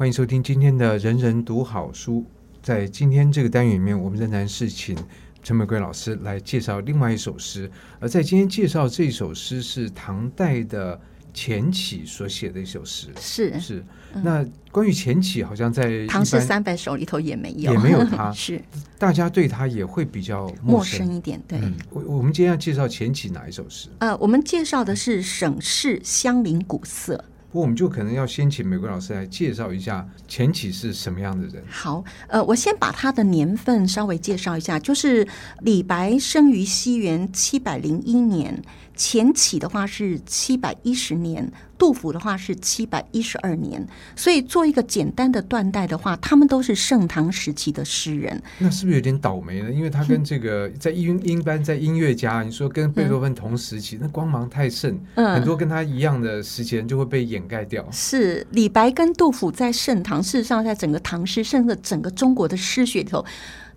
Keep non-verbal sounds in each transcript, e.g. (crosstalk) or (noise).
欢迎收听今天的人人读好书。在今天这个单元里面，我们仍然是请陈玫瑰老师来介绍另外一首诗。而在今天介绍这首诗是唐代的钱起所写的一首诗。是是。那关于钱起，好像在《唐诗三百首》里头也没有，也没有他。(laughs) 是大家对他也会比较陌生一点。对，我、嗯、我们今天要介绍钱起哪一首诗？呃，我们介绍的是省市相邻古色。不过，我们就可能要先请美国老师来介绍一下钱起是什么样的人。好，呃，我先把他的年份稍微介绍一下，就是李白生于西元七百零一年。钱起的话是七百一十年，杜甫的话是七百一十二年，所以做一个简单的断代的话，他们都是盛唐时期的诗人。那是不是有点倒霉呢？因为他跟这个在音音班在音乐家，你说跟贝多芬同时期，嗯、那光芒太盛，嗯，很多跟他一样的时间就会被掩盖掉。是李白跟杜甫在盛唐，事实上在整个唐诗，甚至整个中国的诗学里头。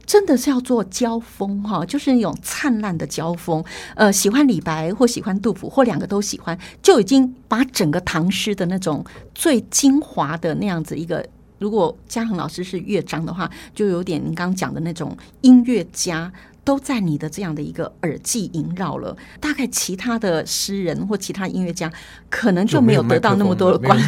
真的是要做交锋哈，就是那种灿烂的交锋。呃，喜欢李白或喜欢杜甫或两个都喜欢，就已经把整个唐诗的那种最精华的那样子一个。如果嘉恒老师是乐章的话，就有点您刚讲的那种音乐家。都在你的这样的一个耳际萦绕了，大概其他的诗人或其他音乐家可能就没有得到那么多的关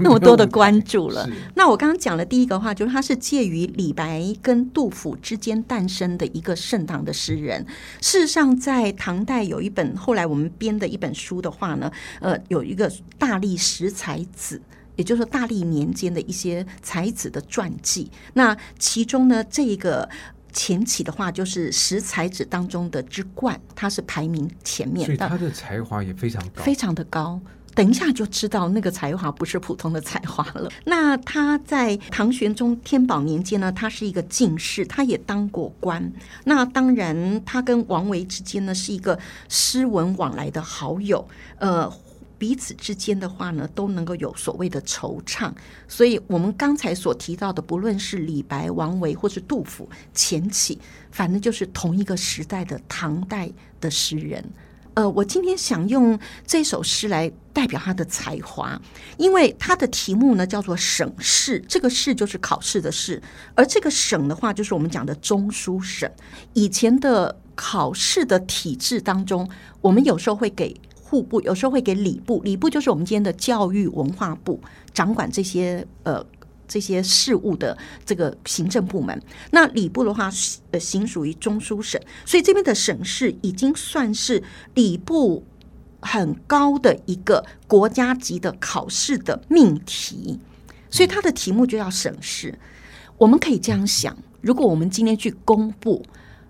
那么多的关注了。那我刚刚讲的第一个话，就是他是介于李白跟杜甫之间诞生的一个盛唐的诗人。事实上，在唐代有一本后来我们编的一本书的话呢，呃，有一个大历十才子，也就是说大历年间的一些才子的传记。那其中呢，这个。钱起的话，就是十才子当中的之冠，他是排名前面。所以他的才华也非常高，非常的高。等一下就知道那个才华不是普通的才华了。那他在唐玄宗天宝年间呢，他是一个进士，他也当过官。那当然，他跟王维之间呢是一个诗文往来的好友。呃。彼此之间的话呢，都能够有所谓的惆怅，所以我们刚才所提到的，不论是李白、王维，或是杜甫、钱起，反正就是同一个时代的唐代的诗人。呃，我今天想用这首诗来代表他的才华，因为他的题目呢叫做“省试”，这个“试”就是考试的“试”，而这个“省”的话，就是我们讲的中书省。以前的考试的体制当中，我们有时候会给。户部有时候会给礼部，礼部就是我们今天的教育文化部，掌管这些呃这些事务的这个行政部门。那礼部的话，呃，行属于中书省，所以这边的省试已经算是礼部很高的一个国家级的考试的命题，所以它的题目就叫省试。我们可以这样想，如果我们今天去公布，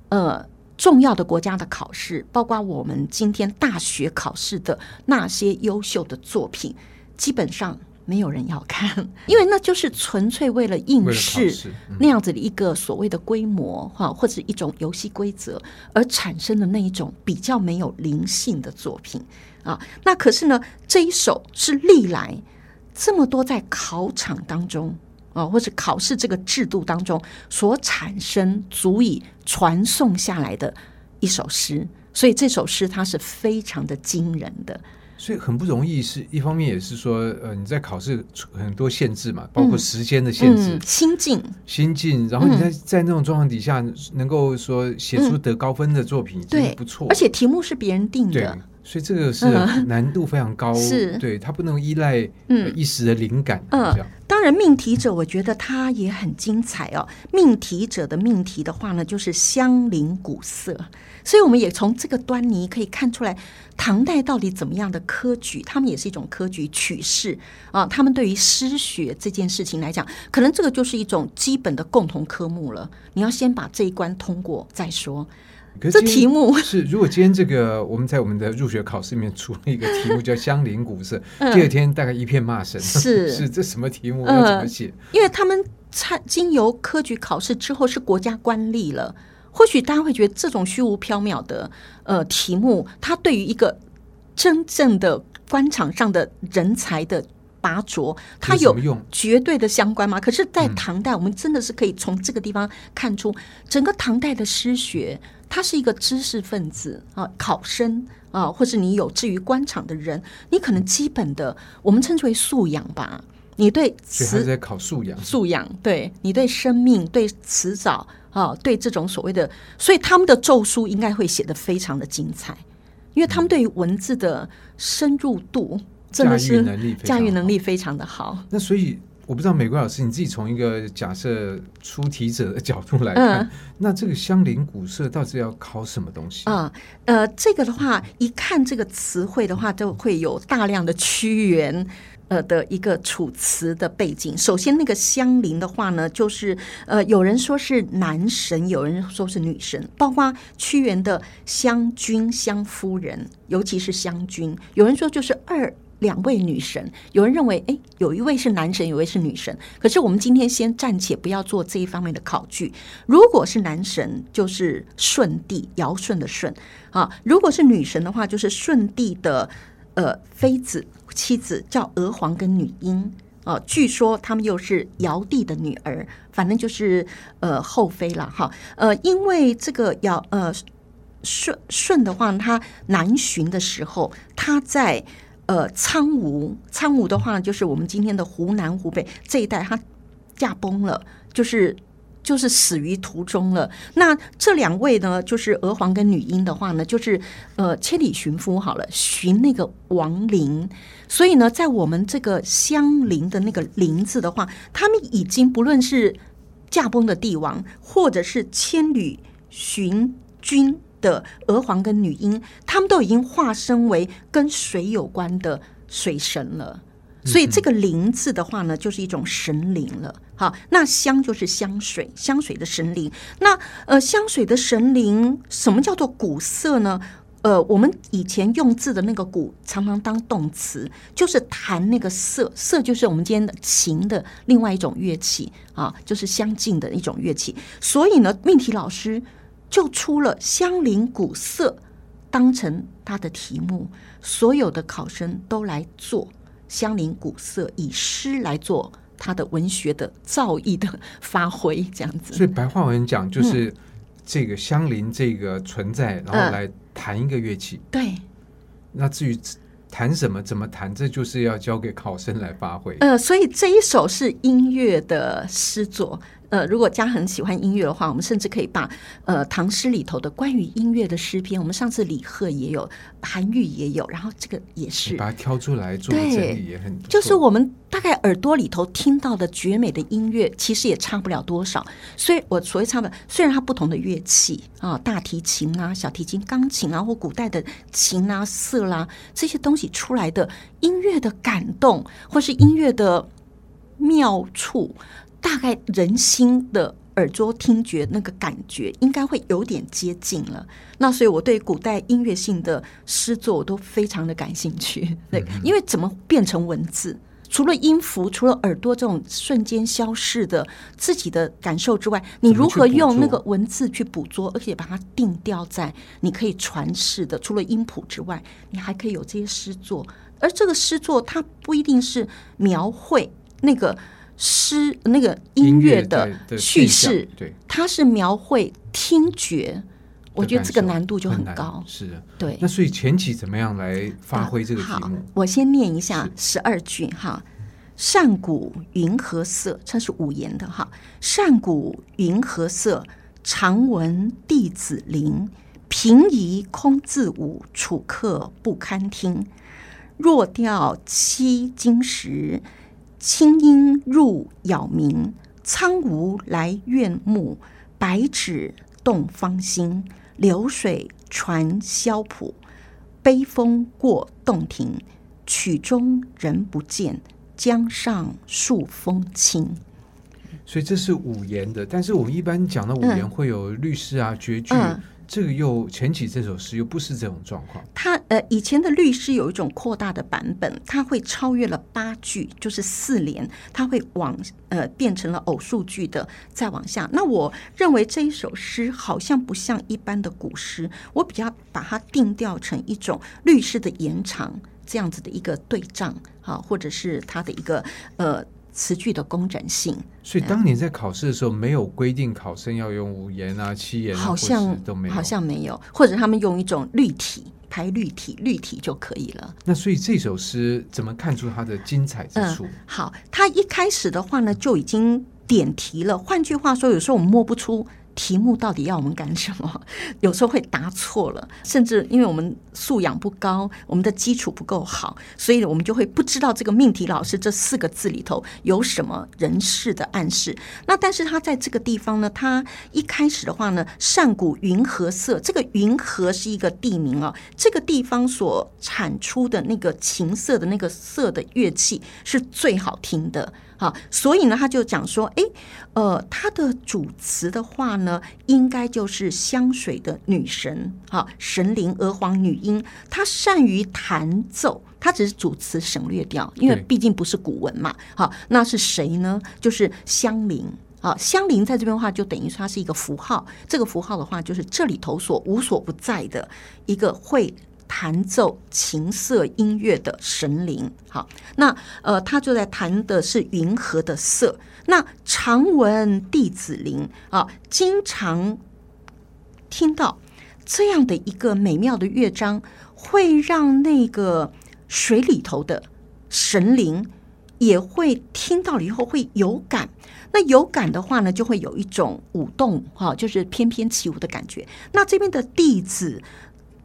呃。重要的国家的考试，包括我们今天大学考试的那些优秀的作品，基本上没有人要看，(laughs) 因为那就是纯粹为了应试那样子的一个所谓的规模哈，或者一种游戏规则而产生的那一种比较没有灵性的作品啊。那可是呢，这一首是历来这么多在考场当中。啊，或者考试这个制度当中所产生足以传颂下来的一首诗，所以这首诗它是非常的惊人的。所以很不容易，是一方面也是说，呃，你在考试很多限制嘛，包括时间的限制、嗯嗯、心境、心境，然后你在在那种状况底下，能够说写出得高分的作品，对、嗯，不错。而且题目是别人定的。所以这个是难度非常高，嗯、是对他不能依赖一时的灵感。嗯，嗯当然命题者，我觉得他也很精彩哦。命题者的命题的话呢，就是相邻古色，所以我们也从这个端倪可以看出来，唐代到底怎么样的科举，他们也是一种科举取士啊。他们对于诗学这件事情来讲，可能这个就是一种基本的共同科目了。你要先把这一关通过再说。可是这题目 (laughs) 是，如果今天这个我们在我们的入学考试里面出了一个题目叫“相邻古色”，嗯、第二天大概一片骂声。是 (laughs) 是，这什么题目？要怎么写？因为他们参经由科举考试之后是国家官吏了，或许大家会觉得这种虚无缥缈的呃题目，它对于一个真正的官场上的人才的。拔擢，它有绝对的相关吗？可是，在唐代，我们真的是可以从这个地方看出，整个唐代的诗学，它是一个知识分子啊，考生啊，或是你有志于官场的人，你可能基本的，我们称之为素养吧。你对所以他在考素养，素养，对你对生命、对词藻啊，对这种所谓的，所以他们的咒书应该会写的非常的精彩，因为他们对于文字的深入度真的是驾驭能力非常的好。那所以。我不知道美国老师，你自己从一个假设出题者的角度来看，嗯、那这个乡邻古色到底要考什么东西？啊、嗯，呃，这个的话，一看这个词汇的话，就会有大量的屈原呃的一个楚辞的背景。首先，那个乡邻的话呢，就是呃，有人说是男神，有人说是女神，包括屈原的湘君、湘夫人，尤其是湘君，有人说就是二。两位女神，有人认为，哎，有一位是男神，有一位是女神。可是我们今天先暂且不要做这一方面的考据。如果是男神，就是舜帝，尧舜的舜啊；如果是女神的话，就是舜帝的呃妃子妻子，叫娥皇跟女英啊。据说他们又是尧帝的女儿，反正就是呃后妃了哈。呃，因为这个尧呃舜舜的话，他南巡的时候，他在。呃，苍梧，苍梧的话，就是我们今天的湖南、湖北这一带，他驾崩了，就是就是死于途中了。那这两位呢，就是娥皇跟女英的话呢，就是呃千里寻夫好了，寻那个亡灵。所以呢，在我们这个相邻的那个“邻”字的话，他们已经不论是驾崩的帝王，或者是千里寻君。的娥皇跟女英，他们都已经化身为跟水有关的水神了，所以这个“灵”字的话呢，就是一种神灵了。好，那香就是香水，香水的神灵。那呃，香水的神灵，什么叫做古色呢？呃，我们以前用字的那个“古”，常常当动词，就是弹那个瑟，瑟就是我们今天的琴的另外一种乐器啊，就是相近的一种乐器。所以呢，命题老师。就出了相邻古色当成他的题目，所有的考生都来做相邻古色，以诗来做他的文学的造诣的发挥，这样子。所以白话文讲就是这个相邻这个存在，嗯、然后来弹一个乐器。对。那至于弹什么、怎么弹，这就是要交给考生来发挥。呃，所以这一首是音乐的诗作。呃，如果家很喜欢音乐的话，我们甚至可以把呃唐诗里头的关于音乐的诗篇，我们上次李贺也有，韩愈也有，然后这个也是把它挑出来做整理也很，就是我们大概耳朵里头听到的绝美的音乐，其实也差不了多少。所以我所谓差不，虽然它不同的乐器啊，大提琴啊、小提琴、钢琴啊，或古代的琴啊、瑟啦这些东西出来的音乐的感动，或是音乐的妙处。大概人心的耳朵听觉那个感觉应该会有点接近了，那所以我对古代音乐性的诗作我都非常的感兴趣。(laughs) 对，因为怎么变成文字？除了音符，除了耳朵这种瞬间消逝的自己的感受之外，你如何用那个文字去捕捉，而且把它定调在你可以传世的？除了音谱之外，你还可以有这些诗作，而这个诗作它不一定是描绘那个。诗那个音乐的叙事，对，它是描绘听觉，我觉得这个难度就很高。是的，对。那所以前期怎么样来发挥这个题目？好，我先念一下十二句哈。上古云和色，这是五言的哈。上古云和色，常闻弟子邻。平移空自舞，楚客不堪听。若调七金石。清音入杳冥，苍梧来怨木，白纸动芳心。流水传箫谱，悲风过洞庭。曲终人不见，江上数风清。所以这是五言的，但是我们一般讲的五言会有律诗啊、绝句。嗯这个又前几这首诗又不是这种状况。它呃，以前的律诗有一种扩大的版本，它会超越了八句，就是四联，它会往呃变成了偶数句的，再往下。那我认为这一首诗好像不像一般的古诗，我比较把它定调成一种律诗的延长，这样子的一个对仗啊，或者是它的一个呃。词句的工整性，所以当年在考试的时候，没有规定考生要用五言啊、七言啊，好像都没有，好像没有，或者他们用一种律体、排绿体，绿体就可以了。那所以这首诗怎么看出它的精彩之处？嗯，好，它一开始的话呢，就已经点题了。换句话说，有时候我们摸不出。题目到底要我们干什么？(laughs) 有时候会答错了，甚至因为我们素养不高，我们的基础不够好，所以我们就会不知道这个命题老师这四个字里头有什么人事的暗示。那但是他在这个地方呢，他一开始的话呢，上古云和色，这个云和是一个地名啊，这个地方所产出的那个琴瑟的那个瑟的乐器是最好听的。好，所以呢，他就讲说，哎，呃，他的主词的话呢，应该就是香水的女神，好，神灵娥皇女英，她善于弹奏，她只是主词省略掉，因为毕竟不是古文嘛，好，那是谁呢？就是香菱，好，香菱在这边的话，就等于说它是一个符号，这个符号的话，就是这里头所无所不在的一个会。弹奏琴瑟音乐的神灵，好，那呃，他就在弹的是云和的瑟。那常闻弟子灵啊，经常听到这样的一个美妙的乐章，会让那个水里头的神灵也会听到了以后会有感。那有感的话呢，就会有一种舞动，哈，就是翩翩起舞的感觉。那这边的弟子。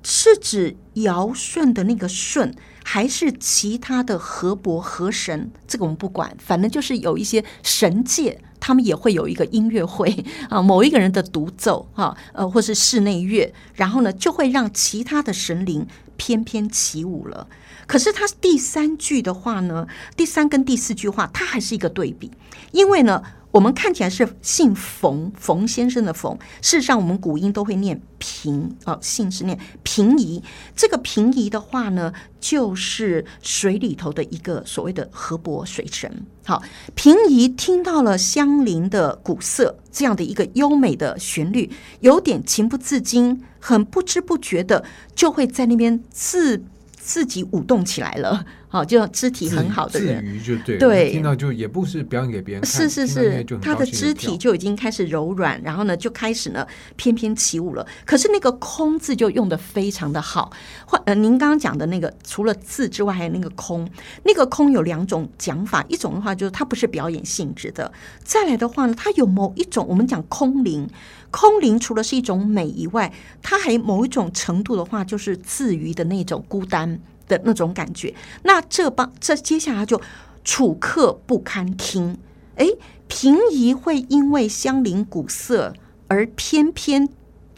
是指尧舜的那个舜，还是其他的河伯河神？这个我们不管，反正就是有一些神界，他们也会有一个音乐会啊，某一个人的独奏哈，呃，或是室内乐，然后呢，就会让其他的神灵翩翩起舞了。可是他第三句的话呢，第三跟第四句话，它还是一个对比，因为呢。我们看起来是姓冯，冯先生的冯。事实上，我们古音都会念平哦，姓是念平夷。这个平夷的话呢，就是水里头的一个所谓的河伯水神。好，平夷听到了相邻的古瑟这样的一个优美的旋律，有点情不自禁，很不知不觉的就会在那边自自己舞动起来了。好，就肢体很好的人，就对，对，听到就也不是表演给别人看，是是是，他的肢体就已经开始柔软，然后呢，就开始呢翩翩起舞了。可是那个“空”字就用得非常的好。或呃，您刚刚讲的那个，除了字之外，还有那个“空”，那个“空”有两种讲法，一种的话就是它不是表演性质的，再来的话呢，它有某一种我们讲空灵，空灵除了是一种美以外，它还某一种程度的话，就是自娱的那种孤单。的那种感觉，那这帮这接下来就楚客不堪听，哎，平夷会因为相邻古色而偏偏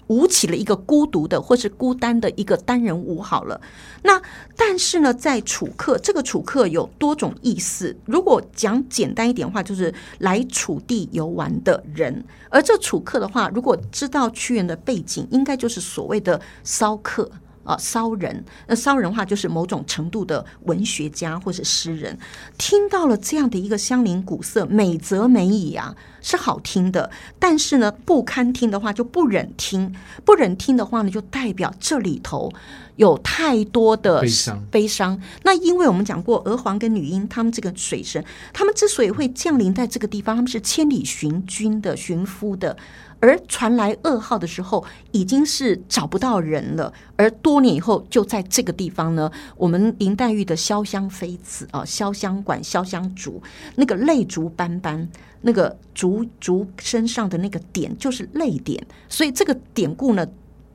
舞起了一个孤独的或是孤单的一个单人舞。好了，那但是呢，在楚客这个楚客有多种意思，如果讲简单一点的话，就是来楚地游玩的人。而这楚客的话，如果知道屈原的背景，应该就是所谓的骚客。啊，骚人，那骚人话就是某种程度的文学家或者诗人，听到了这样的一个乡邻古色，美则美矣啊，是好听的。但是呢，不堪听的话就不忍听，不忍听的话呢，就代表这里头有太多的悲伤。悲伤。那因为我们讲过，娥皇跟女英他们这个水神，他们之所以会降临在这个地方，他们是千里寻君的、寻夫的。而传来噩耗的时候，已经是找不到人了。而多年以后，就在这个地方呢，我们林黛玉的潇湘妃子啊，潇湘馆、潇湘竹，那个泪竹斑斑，那个竹竹身上的那个点就是泪点。所以这个典故呢，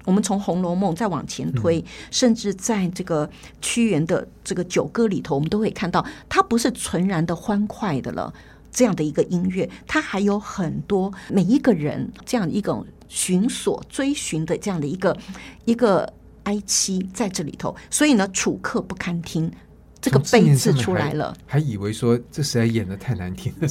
我们从《红楼梦》再往前推，嗯、甚至在这个屈原的这个九歌里头，我们都会看到，它不是纯然的欢快的了。这样的一个音乐，它还有很多每一个人这样一种寻索、追寻的这样的一个一个哀戚在这里头，所以呢，楚客不堪听，这个悲字出来了，还以为说这实在演的太难听了，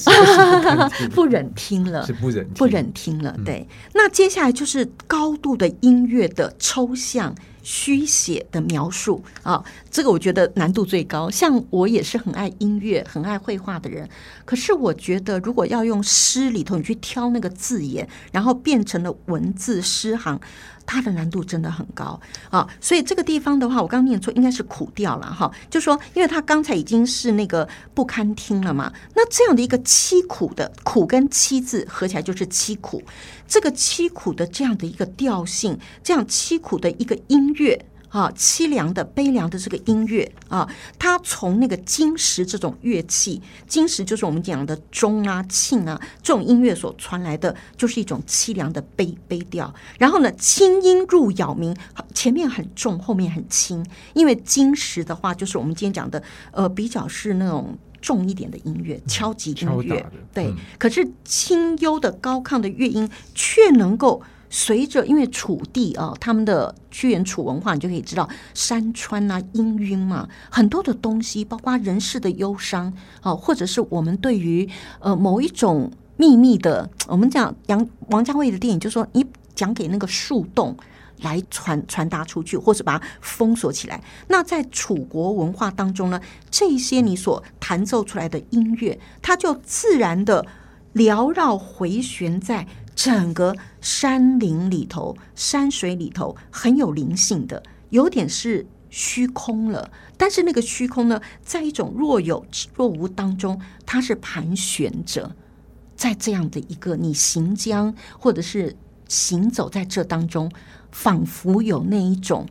(laughs) 不忍听了，是不忍不忍听了。对，那接下来就是高度的音乐的抽象。虚写的描述啊，这个我觉得难度最高。像我也是很爱音乐、很爱绘画的人，可是我觉得如果要用诗里头你去挑那个字眼，然后变成了文字诗行。它的难度真的很高。啊，所以这个地方的话，我刚念错，应该是苦调了哈。就说，因为它刚才已经是那个不堪听了嘛，那这样的一个凄苦的苦跟凄字合起来就是凄苦，这个凄苦的这样的一个调性，这样凄苦的一个音乐啊，凄凉的、悲凉的这个音乐啊，它从那个金石这种乐器，金石就是我们讲的钟啊、磬啊这种音乐所传来的，就是一种凄凉的悲悲调。然后呢，清音入杳冥，前面很重，后面很轻。因为金石的话，就是我们今天讲的，呃，比较是那种重一点的音乐，敲击音乐。对，嗯、可是清幽的高亢的乐音却能够。随着，因为楚地啊，他们的屈原楚文化，你就可以知道山川啊、氤氲嘛，很多的东西，包括人世的忧伤啊，或者是我们对于呃某一种秘密的，我们讲杨王家卫的电影，就是说你讲给那个树洞来传传达出去，或者把它封锁起来。那在楚国文化当中呢，这些你所弹奏出来的音乐，它就自然的缭绕回旋在。整个山林里头、山水里头很有灵性的，有点是虚空了。但是那个虚空呢，在一种若有若无当中，它是盘旋着，在这样的一个你行将或者是行走在这当中，仿佛有那一种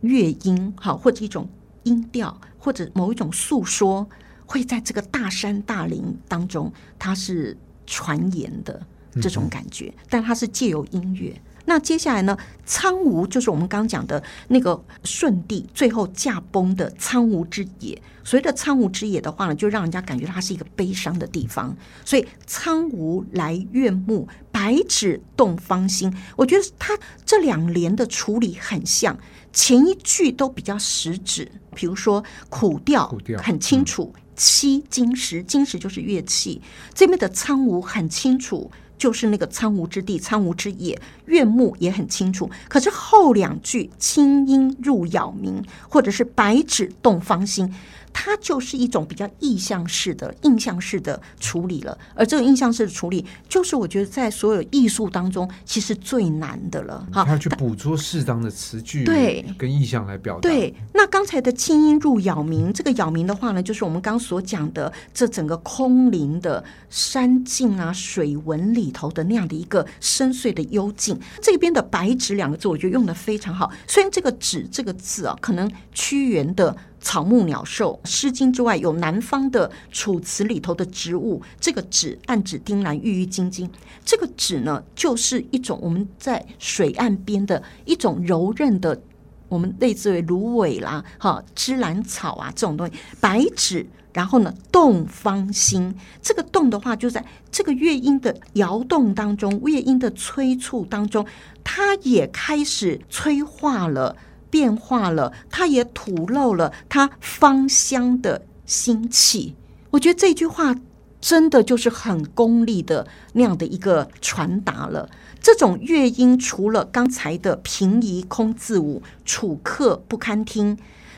乐音，好，或者一种音调，或者某一种诉说，会在这个大山大林当中，它是传言的。这种感觉，但它是借由音乐。那接下来呢？苍梧就是我们刚刚讲的那个舜帝最后驾崩的苍梧之野。所谓的苍梧之野的话呢，就让人家感觉它是一个悲伤的地方。所以苍梧来悦目，白芷动芳心。我觉得它这两联的处理很像，前一句都比较实指。比如说苦调很清楚，七金石，金石就是乐器。这边的苍梧很清楚。就是那个苍梧之地，苍梧之野，院幕也很清楚。可是后两句“清音入杳冥”或者是“白芷动芳心”。它就是一种比较意象式的、印象式的处理了，而这个印象式的处理，就是我觉得在所有艺术当中，其实最难的了。好，他要去捕捉适当的词句，对，跟意象来表达。对，那刚才的“清音入杳冥”，这个“杳冥”的话呢，就是我们刚所讲的这整个空灵的山境啊、水文里头的那样的一个深邃的幽静。这边的“白纸”两个字，我觉得用的非常好。虽然这个“纸”这个字啊，可能屈原的。草木鸟兽，《诗经》之外有南方的《楚辞》里头的植物，这个芷，暗指丁兰，郁郁金金。这个芷呢，就是一种我们在水岸边的一种柔韧的，我们类似于芦苇啦、哈芝兰草啊这种东西。白芷，然后呢，动芳心。这个动的话，就在这个乐音的摇动当中，乐音的催促当中，它也开始催化了。变化了，它也吐露了它芳香的心气。我觉得这句话真的就是很功利的那样的一个传达了。这种乐音除了刚才的平移空自舞、楚客不堪听，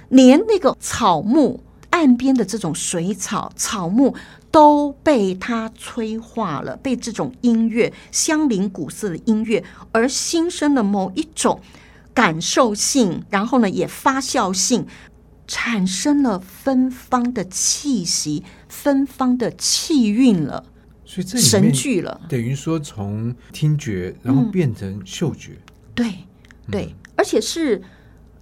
连那个草木岸边的这种水草、草木都被它催化了，被这种音乐相邻古色的音乐而新生的某一种。感受性，然后呢，也发酵性，产生了芬芳的气息，芬芳的气韵了。所以这神剧了，等于说从听觉，然后变成嗅觉。嗯、对对，嗯、而且是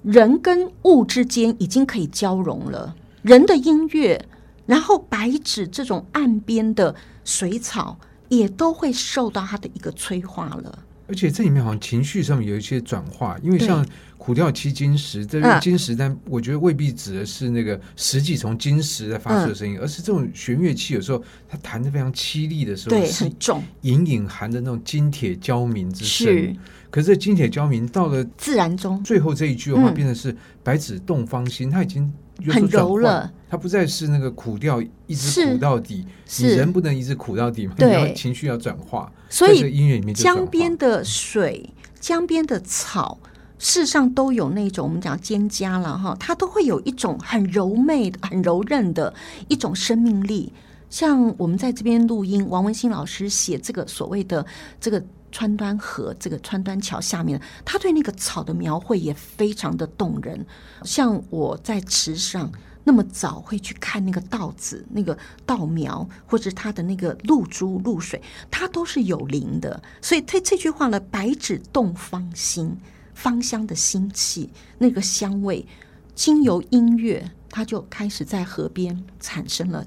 人跟物之间已经可以交融了。人的音乐，然后白纸这种岸边的水草，也都会受到它的一个催化了。而且这里面好像情绪上面有一些转化，因为像苦调七金石，这个金石，但我觉得未必指的是那个实际从金石在发出的声音，而是这种弦乐器有时候它弹的非常凄厉的时候，对，很重，隐隐含着那种金铁交鸣之声。可是这金铁交鸣到了自然中，最后这一句的话变成是白芷动芳心，它已经。很柔了，它不再是那个苦调一直苦到底，你人不能一直苦到底嘛？你要情绪要转化。所以音乐里面，江边的水、江边的草，事实上都有那种我们讲蒹葭了哈，它都会有一种很柔媚、很柔韧的一种生命力。像我们在这边录音，王文新老师写这个所谓的这个。川端河这个川端桥下面，他对那个草的描绘也非常的动人。像我在池上那么早会去看那个稻子、那个稻苗，或者它的那个露珠、露水，它都是有灵的。所以这这句话呢，“白芷动芳心”，芳香的腥气，那个香味，经由音乐，它就开始在河边产生了。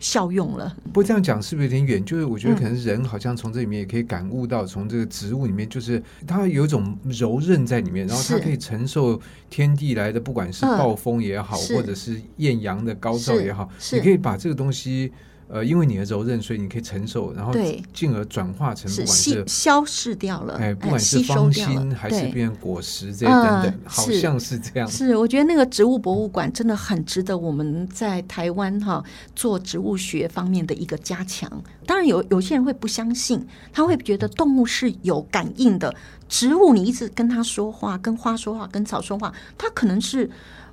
效用了，不过这样讲是不是有点远？就是我觉得可能人好像从这里面也可以感悟到，从这个植物里面，就是它有一种柔韧在里面，然后它可以承受天地来的，不管是暴风也好，或者是艳阳的高照也好，你可以把这个东西。呃，因为你的柔韧，所以你可以承受，然后进而转化成不管是，是消逝掉了，哎，不管是芳心还是变果实这些等等，呃、好像是这样。是，我觉得那个植物博物馆真的很值得我们在台湾哈做植物学方面的一个加强。当然有有些人会不相信，他会觉得动物是有感应的，植物你一直跟他说话，跟花说话，跟草说话，它可能是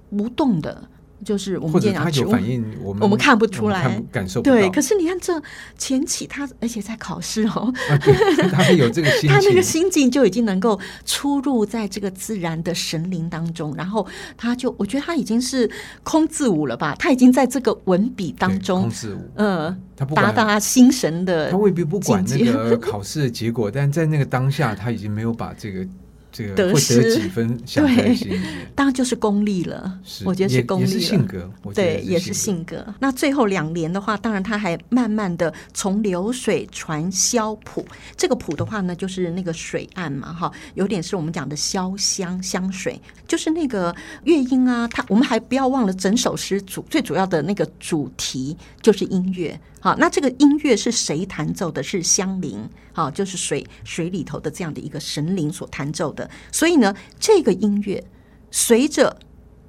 无动的。就是我们这样有反应，我们我们看不出来，感受不。对，可是你看这前期他，而且在考试哦，啊、他有这个心，(laughs) 他那个心境就已经能够出入在这个自然的神灵当中，然后他就我觉得他已经是空自舞了吧，他已经在这个文笔当中空自舞，嗯，他达到他心神的，他未必不管那个考试的结果，但在那个当下，他已经没有把这个。这个得失几分，对，当然就是功利了。我觉得是功利了，也是性格，对，也是性格。那最后两联的话，当然他还慢慢的从流水传箫谱。这个谱的话呢，就是那个水岸嘛，哈，有点是我们讲的潇湘香水，就是那个乐音啊。它我们还不要忘了，整首诗主最主要的那个主题就是音乐。好，那这个音乐是谁弹奏的？是香菱，好，就是水水里头的这样的一个神灵所弹奏的。所以呢，这个音乐随着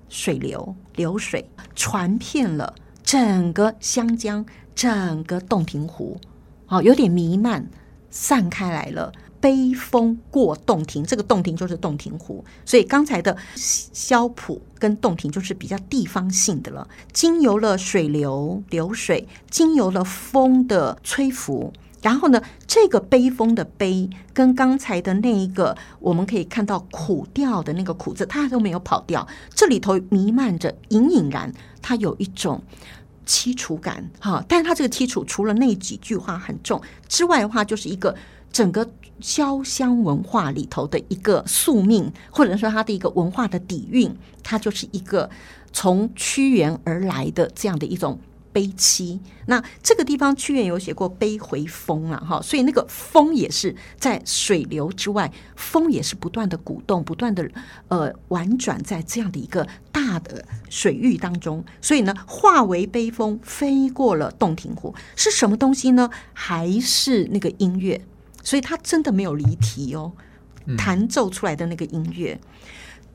水流流水传遍了整个湘江，整个洞庭湖，好，有点弥漫散开来了。悲风过洞庭，这个洞庭就是洞庭湖，所以刚才的箫浦跟洞庭就是比较地方性的了。经由了水流流水，经由了风的吹拂，然后呢，这个悲风的悲跟刚才的那一个，我们可以看到苦调的那个苦字，它都没有跑掉，这里头弥漫着隐隐然，它有一种凄楚感哈。但是它这个凄楚，除了那几句话很重之外的话，就是一个。整个潇湘文化里头的一个宿命，或者说它的一个文化的底蕴，它就是一个从屈原而来的这样的一种悲戚。那这个地方屈原有写过“悲回风”啊，哈，所以那个风也是在水流之外，风也是不断的鼓动，不断的呃婉转在这样的一个大的水域当中。所以呢，化为悲风飞过了洞庭湖，是什么东西呢？还是那个音乐？所以他真的没有离题哦，弹奏出来的那个音乐，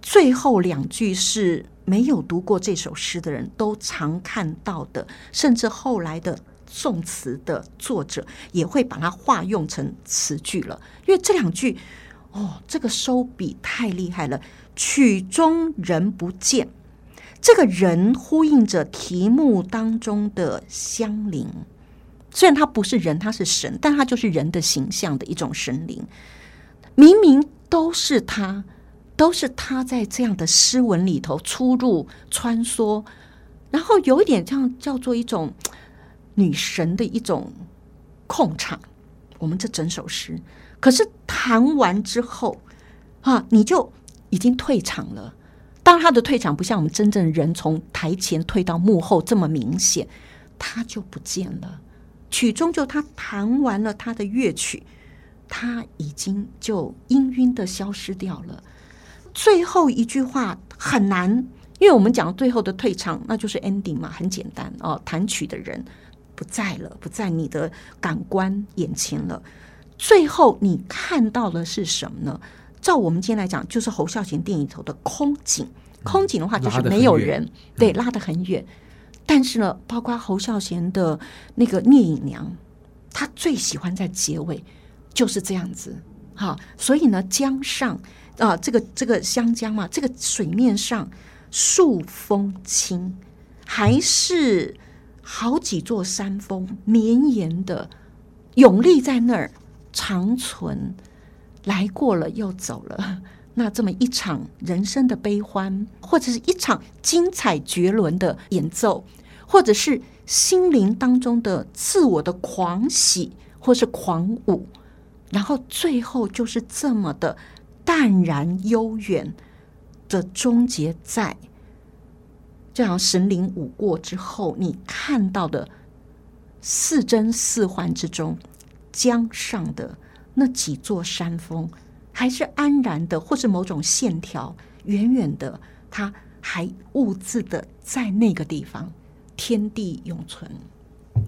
最后两句是没有读过这首诗的人都常看到的，甚至后来的宋词的作者也会把它化用成词句了。因为这两句，哦，这个收笔太厉害了，“曲终人不见”，这个人呼应着题目当中的香灵。虽然他不是人，他是神，但他就是人的形象的一种神灵。明明都是他，都是他在这样的诗文里头出入穿梭，然后有一点这样叫做一种 (tsk) 女神的一种控场。我们这整首诗，可是弹完之后啊，你就已经退场了。当，他的退场不像我们真正人从台前退到幕后这么明显，他就不见了。曲终就他弹完了他的乐曲，他已经就氤氲的消失掉了。最后一句话很难，因为我们讲最后的退场，那就是 ending 嘛，很简单哦。弹曲的人不在了，不在你的感官眼前了。最后你看到的是什么呢？照我们今天来讲，就是侯孝贤电影里头的空景。空景的话，就是没有人，对，拉得很远。但是呢，包括侯孝贤的那个聂隐娘，他最喜欢在结尾就是这样子，好，所以呢，江上啊，这个这个湘江嘛，这个水面上数峰青，还是好几座山峰绵延的永立在那儿，长存，来过了又走了。那这么一场人生的悲欢，或者是一场精彩绝伦的演奏，或者是心灵当中的自我的狂喜或是狂舞，然后最后就是这么的淡然悠远的终结在这样神灵舞过之后，你看到的似真似幻之中，江上的那几座山峰，还是安然的，或是某种线条，远远的，它还兀自的在那个地方，天地永存。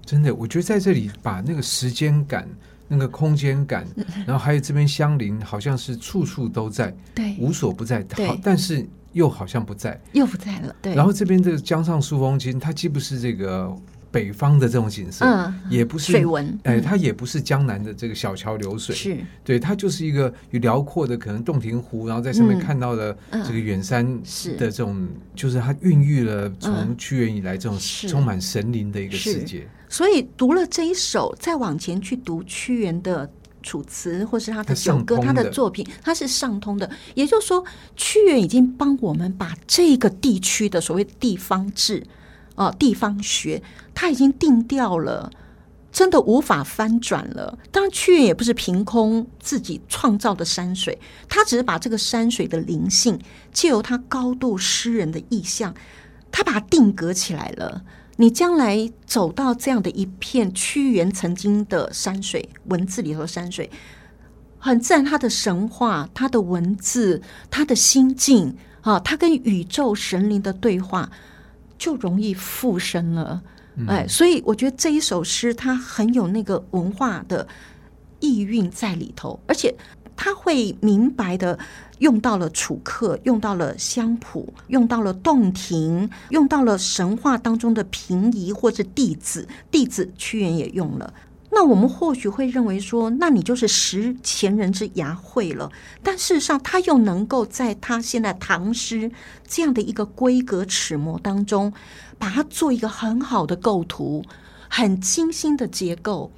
真的，我觉得在这里把那个时间感、那个空间感，然后还有这边相邻，好像是处处都在，对，无所不在。好，但是又好像不在，又不在了。对。然后这边这个江上书风其实它既不是这个。北方的这种景色，嗯，也不是水文，哎，它也不是江南的这个小桥流水，是。对，它就是一个有辽阔的可能洞庭湖，然后在上面看到的这个远山的这种，嗯、就是它孕育了从屈原以来这种充满神灵的一个世界。所以读了这一首，再往前去读屈原的楚辞，或是他的九歌，他的作品，它是上通的。也就是说，屈原已经帮我们把这个地区的所谓地方志。哦，地方学他已经定调了，真的无法翻转了。当然，屈原也不是凭空自己创造的山水，他只是把这个山水的灵性，借由他高度诗人的意象，他把它定格起来了。你将来走到这样的一片屈原曾经的山水文字里头，山水很自然，他的神话、他的文字、他的心境啊，他跟宇宙神灵的对话。就容易附身了，哎，所以我觉得这一首诗它很有那个文化的意蕴在里头，而且他会明白的用到了楚客，用到了乡谱，用到了洞庭，用到了神话当中的平夷或者弟子，弟子屈原也用了。那我们或许会认为说，那你就是食前人之牙慧了。但事实上，他又能够在他现在唐诗这样的一个规格尺模当中，把它做一个很好的构图，很精心的结构。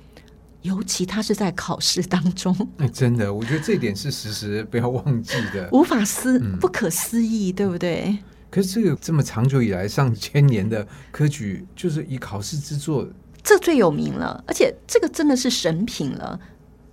尤其他是在考试当中，哎，真的，我觉得这一点是时时不要忘记的，无法思、嗯、不可思议，对不对？可是这个这么长久以来上千年的科举，就是以考试之作。这最有名了，而且这个真的是神品了，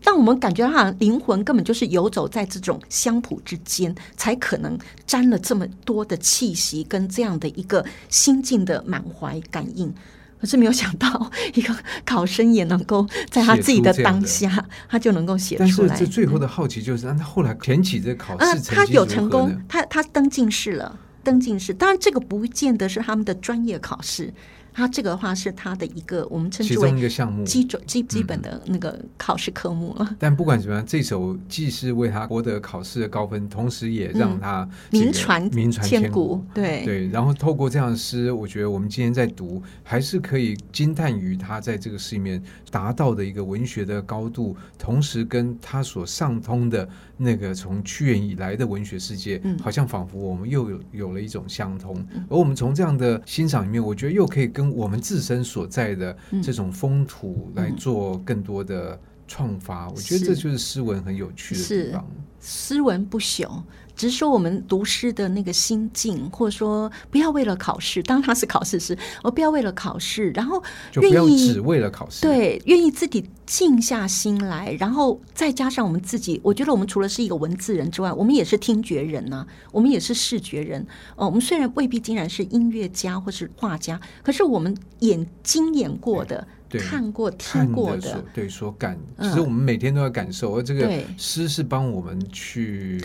让我们感觉他灵魂根本就是游走在这种香蒲之间，才可能沾了这么多的气息跟这样的一个心境的满怀感应。可是没有想到，一个考生也能够在他自己的当下，他就能够写出来。但是这最后的好奇就是，那他后来填起这考试，呃，他有成功，他他登进士了，登进士。当然，这个不见得是他们的专业考试。他这个的话是他的一个我们称之为一个项目基准基基本的那个考试科目了。但不管怎么样，这首既是为他获得考试的高分，同时也让他名传名传千古。对对，然后透过这样的诗，我觉得我们今天在读，还是可以惊叹于他在这个诗里面达到的一个文学的高度，同时跟他所上通的那个从屈原以来的文学世界，好像仿佛我们又有有了一种相通。而我们从这样的欣赏里面，我觉得又可以跟跟我们自身所在的这种风土来做更多的创发，我觉得这就是诗文很有趣的地方。诗文不朽。只是说，我们读诗的那个心境，或者说不要为了考试，当他是考试时，我 (laughs) 不要为了考试，然后愿意就不要只为了考试，对，愿意自己静下心来，然后再加上我们自己，我觉得我们除了是一个文字人之外，我们也是听觉人呐、啊，我们也是视觉人。哦，我们虽然未必竟然是音乐家或是画家，可是我们眼经演过的。看过、听过的，对，所感，其实我们每天都要感受，而这个诗是帮我们去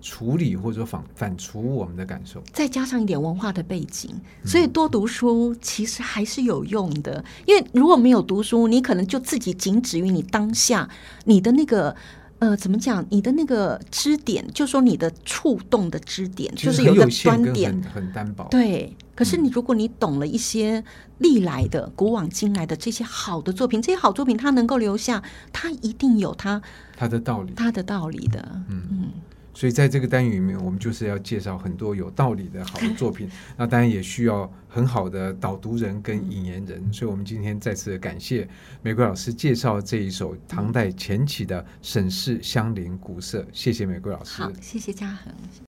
处理或者说反反刍我们的感受，再加上一点文化的背景，所以多读书其实还是有用的。因为如果没有读书，你可能就自己仅止于你当下你的那个。呃，怎么讲？你的那个支点，就说你的触动的支点，就是有一个端点，很，很单薄。对，可是你如果你懂了一些历来的、嗯、古往今来的这些好的作品，这些好作品它能够留下，它一定有它它的道理，它的道理的。嗯。嗯所以在这个单元里面，我们就是要介绍很多有道理的好的作品。(laughs) 那当然也需要很好的导读人跟引言人。所以我们今天再次感谢玫瑰老师介绍这一首唐代前期的沈氏相邻古色。谢谢玫瑰老师。好，谢谢嘉恒。